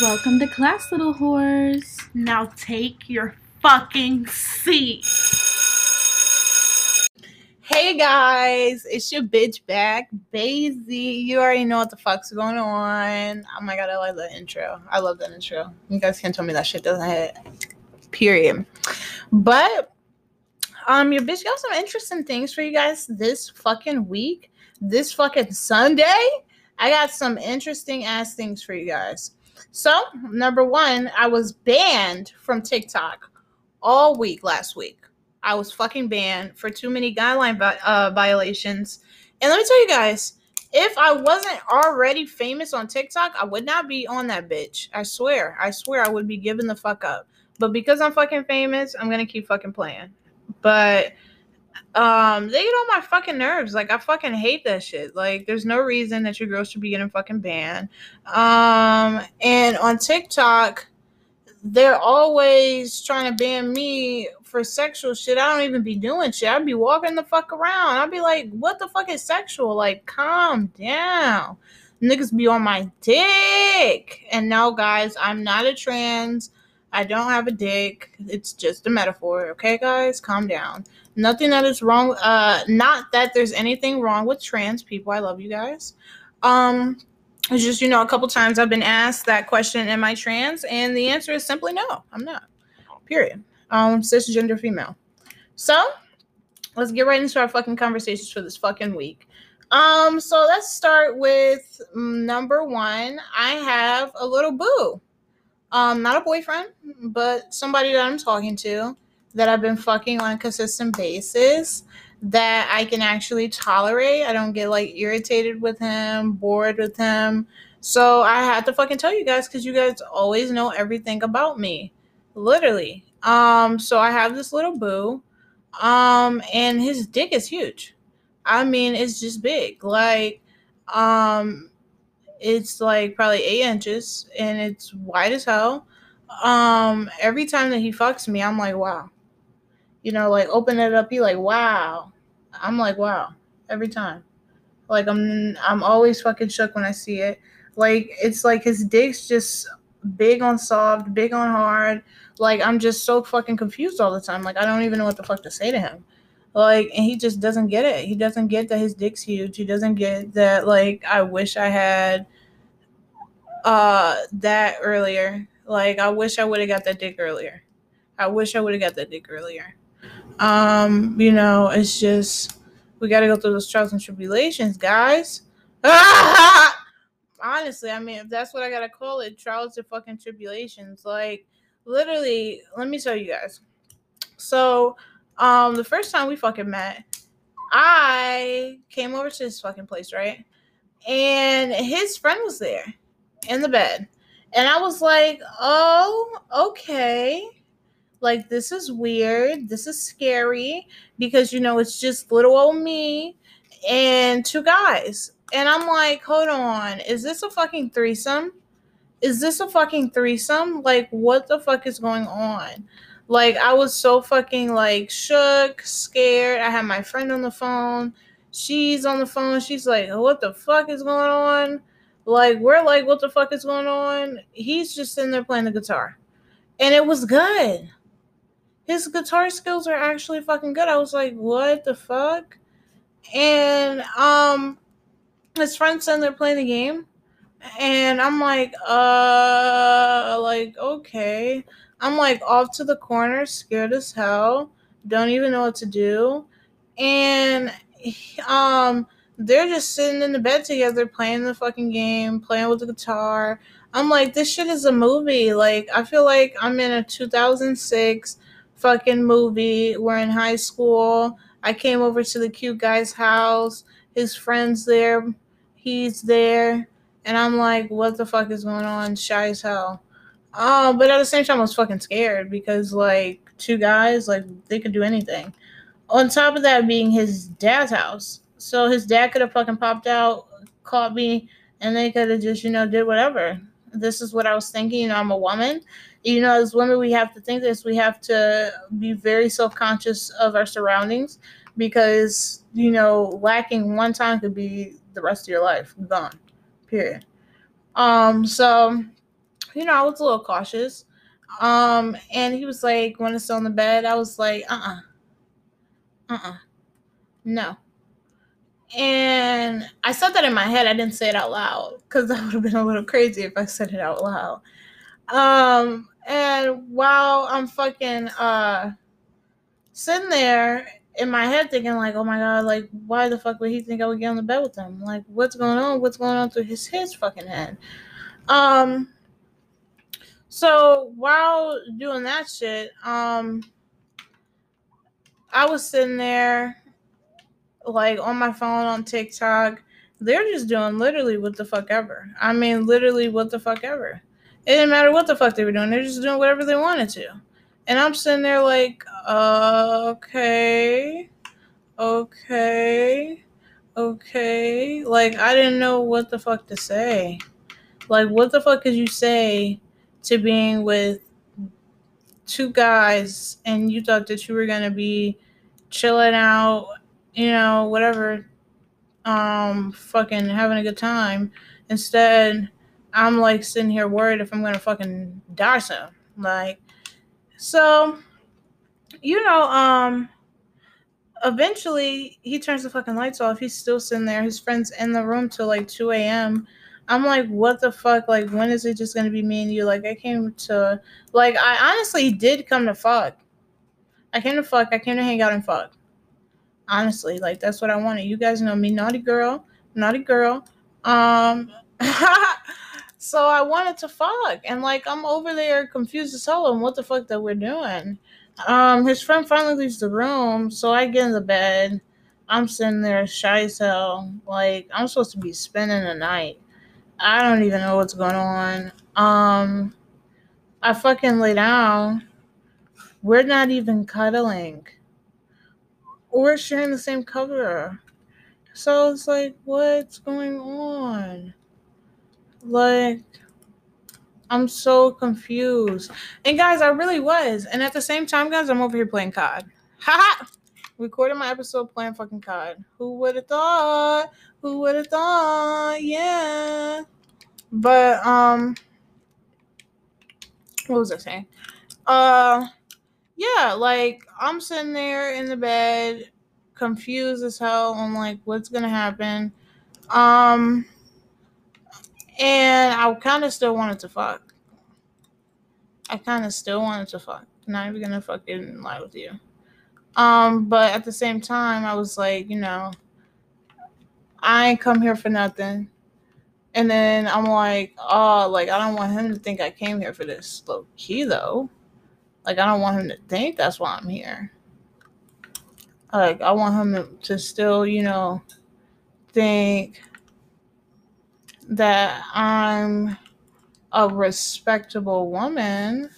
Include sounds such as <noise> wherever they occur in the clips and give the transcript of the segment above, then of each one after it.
Welcome to class, little whores. Now take your fucking seat. Hey guys, it's your bitch back, Basie. You already know what the fuck's going on. Oh my god, I love that intro. I love that intro. You guys can't tell me that shit doesn't hit. Period. But um, your bitch got some interesting things for you guys this fucking week. This fucking Sunday. I got some interesting ass things for you guys. So, number one, I was banned from TikTok all week last week. I was fucking banned for too many guideline uh, violations. And let me tell you guys, if I wasn't already famous on TikTok, I would not be on that bitch. I swear. I swear I would be giving the fuck up. But because I'm fucking famous, I'm going to keep fucking playing. But um they get on my fucking nerves. Like i fucking hate that shit. Like there's no reason that your girl should be getting fucking banned. Um and on tiktok they're always trying to ban me for sexual shit. I don't even be doing shit. I'd be walking the fuck around. I'd be like what the fuck is sexual? Like calm down. Niggas be on my dick. And no guys i'm not a trans. I don't have a dick. It's just a metaphor okay guys? Calm down nothing that is wrong uh not that there's anything wrong with trans people. I love you guys. Um it's just you know a couple times i've been asked that question am i trans? And the answer is simply no i'm not period. Um cisgender female. So let's get right into our fucking conversations for this fucking week. Um so let's start with number one. I have a little boo. Um not a boyfriend but somebody that i'm talking to that I've been fucking on a consistent basis that I can actually tolerate. I don't get like irritated with him, bored with him. So I had to fucking tell you guys because you guys always know everything about me. Literally. Um, so I have this little boo. Um, and his dick is huge. I mean, it's just big. Like, um, it's like probably eight inches and it's wide as hell. Um, every time that he fucks me, I'm like, wow you know, like open it up, be like, wow. I'm like, wow, every time. Like I'm I'm always fucking shook when I see it. Like it's like his dick's just big on soft, big on hard. Like I'm just so fucking confused all the time. Like I don't even know what the fuck to say to him. Like and he just doesn't get it. He doesn't get that his dick's huge. He doesn't get that like I wish I had uh that earlier. Like I wish I would have got that dick earlier. I wish I would have got that dick earlier. Um, you know, it's just we got to go through those trials and tribulations, guys. <laughs> Honestly, I mean, if that's what I gotta call it, trials and fucking tribulations. Like, literally, let me tell you guys. So, um, the first time we fucking met, I came over to his fucking place, right? And his friend was there in the bed. And I was like, oh, okay like this is weird. This is scary because you know it's just little old me and two guys. And i'm like hold on. Is this a fucking threesome? Is this a fucking threesome? Like what the fuck is going on? Like i was so fucking like shook scared. I had my friend on the phone. She's on the phone. She's like what the fuck is going on? Like we're like what the fuck is going on? He's just sitting there playing the guitar. And it was good his guitar skills are actually fucking good. I was like, what the fuck? And um his friends said they're playing the game. And I'm like, uh like, okay. I'm like off to the corner, scared as hell, don't even know what to do. And um they're just sitting in the bed together playing the fucking game, playing with the guitar. I'm like, this shit is a movie. Like, I feel like I'm in a 2006 fucking movie. We're in high school. I came over to the cute guy's house. His friend's there. He's there. And I'm like, what the fuck is going on? Shy as hell. Oh, but at the same time, I was fucking scared because, like, two guys, like, they could do anything. On top of that being his dad's house. So his dad could have fucking popped out, caught me, and they could have just, you know, did whatever. This is what I was thinking. You know, I'm a woman you know, as women, we have to think this. We have to be very self conscious of our surroundings because, you know, lacking one time could be the rest of your life gone, period. Um, so you know, I was a little cautious. Um, and he was like, "Want to sit on the bed?" I was like, "Uh, uh-uh. uh, uh-uh. no." And I said that in my head. I didn't say it out loud because <laughs> that would have been a little crazy if I said it out loud. Um, and while I'm fucking uh sitting there in my head thinking like, oh my god, like why the fuck would he think I would get on the bed with him? Like what's going on? What's going on through his his fucking head? Um so while doing that shit, um I was sitting there like on my phone on TikTok. They're just doing literally what the fuck ever. I mean literally what the fuck ever. It didn't matter what the fuck they were doing. They're just doing whatever they wanted to. And I'm sitting there like, okay, okay, okay. Like, I didn't know what the fuck to say. Like, what the fuck could you say to being with two guys and you thought that you were going to be chilling out, you know, whatever, um, fucking having a good time. Instead, I'm like sitting here worried if I'm gonna fucking die soon. Like, so, you know, um, eventually he turns the fucking lights off. He's still sitting there. His friend's in the room till like 2 a.m. I'm like, what the fuck? Like, when is it just gonna be me and you? Like, I came to, like, I honestly did come to fuck. I came to fuck. I came to hang out and fuck. Honestly, like, that's what I wanted. You guys know me, naughty girl, naughty girl. Um, <laughs> So I wanted to fuck. And like I'm over there confused as hell on what the fuck that we're doing. Um, his friend finally leaves the room, so I get in the bed. I'm sitting there shy as hell. Like I'm supposed to be spending the night. I don't even know what's going on. Um I fucking lay down. We're not even cuddling. We're sharing the same cover. So it's like, what's going on? Like, I'm so confused. And guys, I really was. And at the same time, guys, I'm over here playing COD. Haha! Recording my episode playing fucking COD. Who would have thought? Who would have thought? Yeah. But um what was I saying? Uh yeah, like I'm sitting there in the bed, confused as hell on like what's gonna happen. Um and I kind of still wanted to fuck. I kind of still wanted to fuck. Not even gonna fucking lie with you. Um, but at the same time, I was like, you know, I ain't come here for nothing. And then I'm like, oh, like I don't want him to think I came here for this low key though. Like I don't want him to think that's why I'm here. Like I want him to, to still, you know, think that I'm a respectable woman,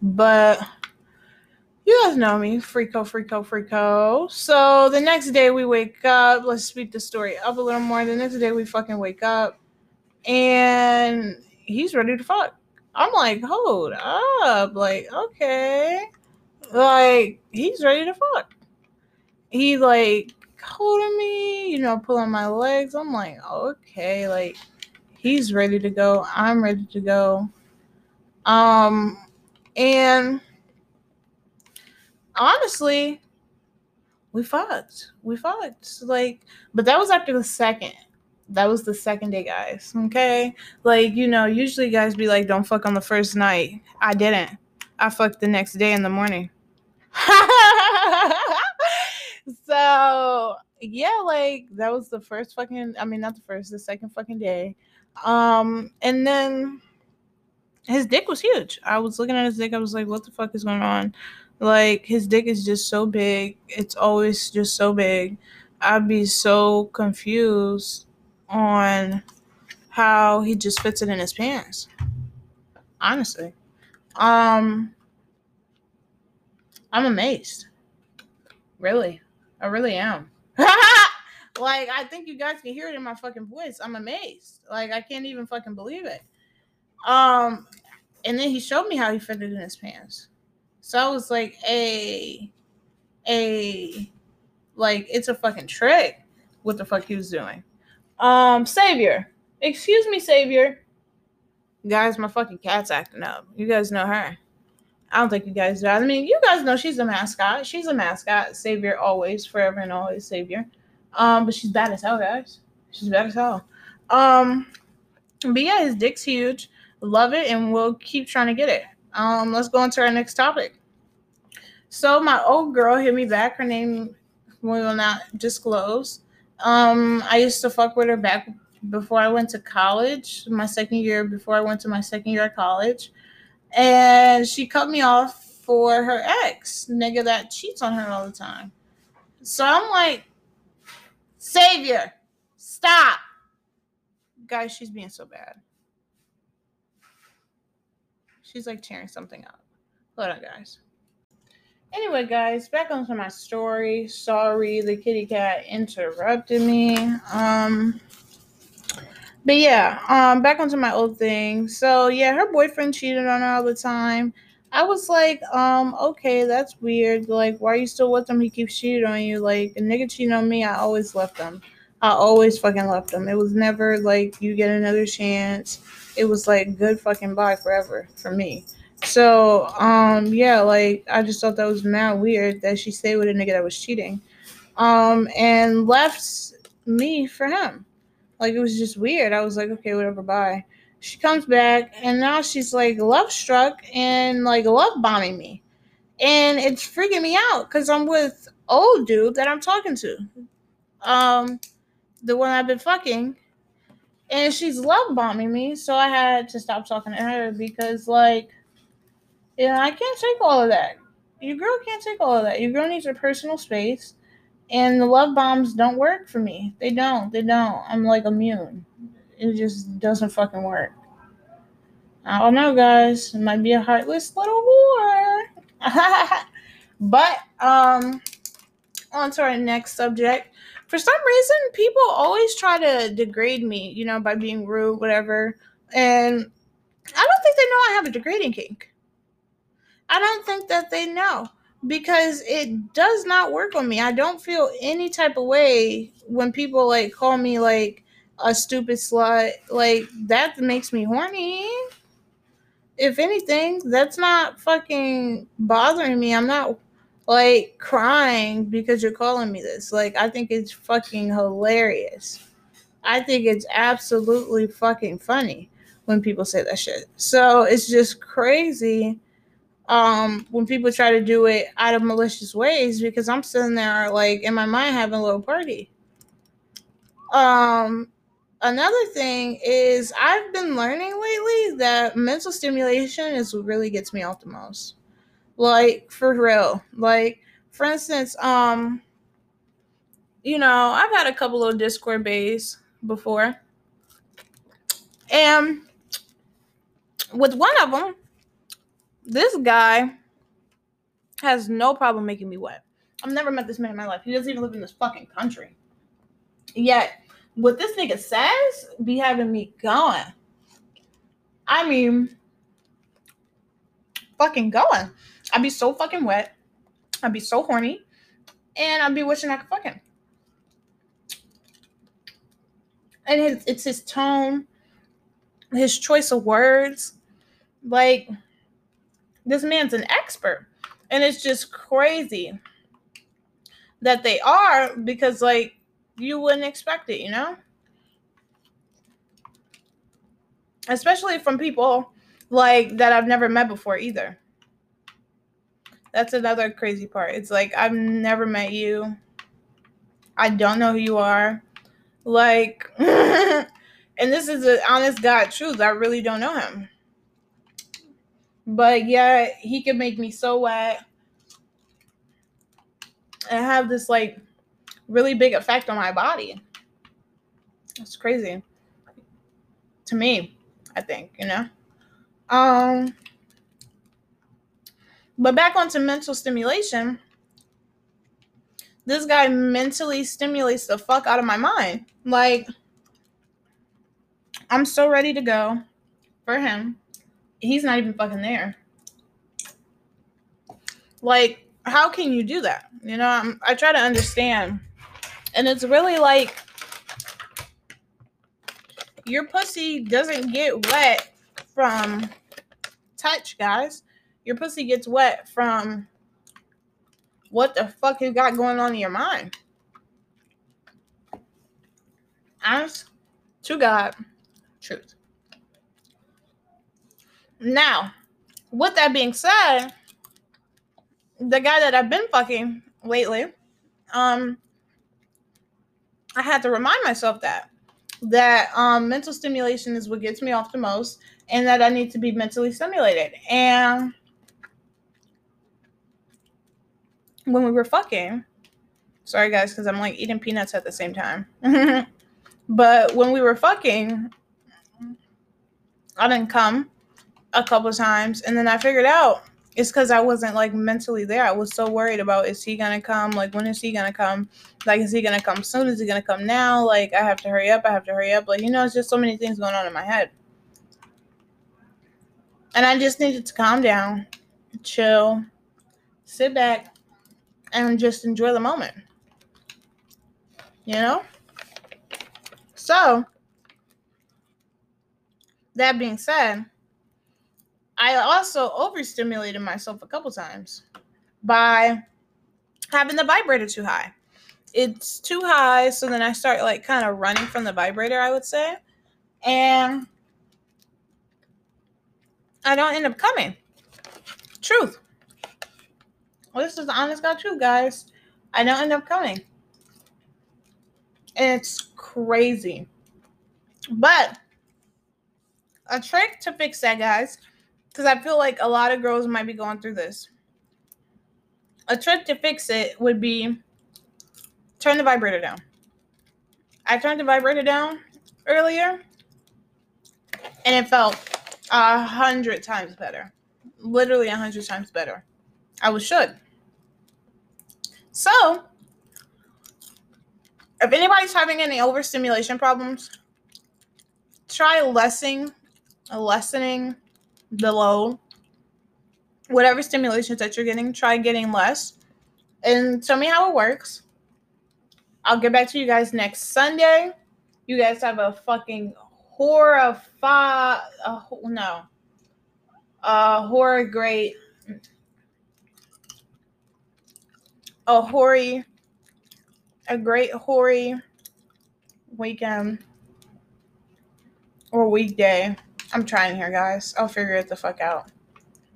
but you guys know me, freako, freako, freako. So the next day we wake up. Let's speed the story up a little more. The next day we fucking wake up, and he's ready to fuck. I'm like, hold up, like, okay, like he's ready to fuck. He like holding me, you know, pulling my legs. I'm like, okay, like he's ready to go. I'm ready to go. Um, and honestly, we fucked. We fucked. Like, but that was after the second. That was the second day, guys. Okay. Like, you know, usually guys be like, don't fuck on the first night. I didn't. I fucked the next day in the morning. <laughs> so yeah, like that was the first fucking I mean not the first, the second fucking day. Um and then his dick was huge. I was looking at his dick, I was like, what the fuck is going on? Like his dick is just so big. It's always just so big. I'd be so confused on how he just fits it in his pants. Honestly. Um I'm amazed. Really. I really am. <laughs> like I think you guys can hear it in my fucking voice. I'm amazed. Like I can't even fucking believe it. Um, and then he showed me how he fitted in his pants. So I was like, a, a, like it's a fucking trick. What the fuck he was doing? Um, Savior, excuse me, Savior. Guys, my fucking cat's acting up. You guys know her. I don't think you guys do. I mean, you guys know she's a mascot. She's a mascot. Savior always, forever and always savior. Um, but she's bad as hell, guys. She's bad as hell. Um, but yeah, his dick's huge. Love it, and we'll keep trying to get it. Um, let's go on to our next topic. So my old girl hit me back. Her name we will not disclose. Um, I used to fuck with her back before I went to college, my second year before I went to my second year of college. And she cut me off for her ex, nigga that cheats on her all the time. So I'm like, Savior, stop. Guys, she's being so bad. She's like tearing something up. Hold on, guys. Anyway, guys, back onto my story. Sorry, the kitty cat interrupted me. Um, but yeah, um, back onto my old thing. So yeah, her boyfriend cheated on her all the time. I was like, um, okay, that's weird. Like, why are you still with him? He keeps cheating on you. Like, a nigga cheating on me, I always left him. I always fucking left him. It was never like you get another chance. It was like good fucking bye forever for me. So, um, yeah, like I just thought that was mad weird that she stayed with a nigga that was cheating. Um, and left me for him. Like it was just weird. I was like, okay, whatever, bye. She comes back and now she's like love struck and like love bombing me. And it's freaking me out because I'm with old dude that I'm talking to. Um, the one I've been fucking. And she's love bombing me, so I had to stop talking to her because like yeah, I can't take all of that. Your girl can't take all of that. Your girl needs her personal space. And the love bombs don't work for me. They don't. They don't. I'm like immune. It just doesn't fucking work. I don't know, guys. It might be a heartless little whore. <laughs> but um on to our next subject. For some reason, people always try to degrade me, you know, by being rude, whatever. And I don't think they know I have a degrading kink. I don't think that they know because it does not work on me. I don't feel any type of way when people like call me like a stupid slut. Like that makes me horny. If anything, that's not fucking bothering me. I'm not like crying because you're calling me this. Like I think it's fucking hilarious. I think it's absolutely fucking funny when people say that shit. So it's just crazy um, when people try to do it out of malicious ways because I'm sitting there like in my mind having a little party. Um, another thing is I've been learning lately that mental stimulation is what really gets me out the most. Like for real. Like for instance, um, you know, I've had a couple of Discord bays before. And with one of them, this guy has no problem making me wet. I've never met this man in my life. He doesn't even live in this fucking country. Yet, what this nigga says be having me going. I mean, fucking going. I'd be so fucking wet. I'd be so horny. And I'd be wishing I could fuck him. And his, it's his tone, his choice of words. Like, this man's an expert. And it's just crazy that they are because, like, you wouldn't expect it, you know? Especially from people like that I've never met before either. That's another crazy part. It's like I've never met you. I don't know who you are. Like <laughs> and this is an honest God truth. I really don't know him. But yeah, he can make me so wet and have this like really big effect on my body. It's crazy. To me, I think, you know. Um but back onto mental stimulation. This guy mentally stimulates the fuck out of my mind. Like I'm so ready to go for him he's not even fucking there. Like, how can you do that? You know, I'm, I try to understand. And it's really like your pussy doesn't get wet from touch, guys. Your pussy gets wet from what the fuck you got going on in your mind. Honest to God, truth. Now, with that being said, the guy that I've been fucking lately, um, I had to remind myself that that um, mental stimulation is what gets me off the most, and that I need to be mentally stimulated. And when we were fucking, sorry guys, because I'm like eating peanuts at the same time. <laughs> but when we were fucking, I didn't come a couple times, and then I figured out it's because I wasn't like mentally there. I was so worried about is he gonna come? Like when is he gonna come? Like is he gonna come soon? Is he gonna come now? Like I have to hurry up. I have to hurry up. Like you know, it's just so many things going on in my head, and I just needed to calm down, chill, sit back, and just enjoy the moment. You know. So that being said I also overstimulated myself a couple times by having the vibrator too high. It's too high, so then I start like kind of running from the vibrator, I would say. And I don't end up coming. Truth. Well, this is the honest God truth, guys. I don't end up coming. And it's crazy. But a trick to fix that, guys, because I feel like a lot of girls might be going through this. A trick to fix it would be turn the vibrator down. I turned the vibrator down earlier and it felt a hundred times better. Literally a hundred times better. I was should. So, if anybody's having any overstimulation problems, try lessening, lessening the low, whatever stimulations that you're getting, try getting less and tell me how it works. I'll get back to you guys next Sunday. You guys have a fucking horror uh, no, a horror great, a hoary, a great hoary weekend or weekday. I'm trying here, guys. I'll figure it the fuck out.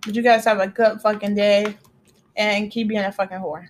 But you guys have a good fucking day and keep being a fucking whore.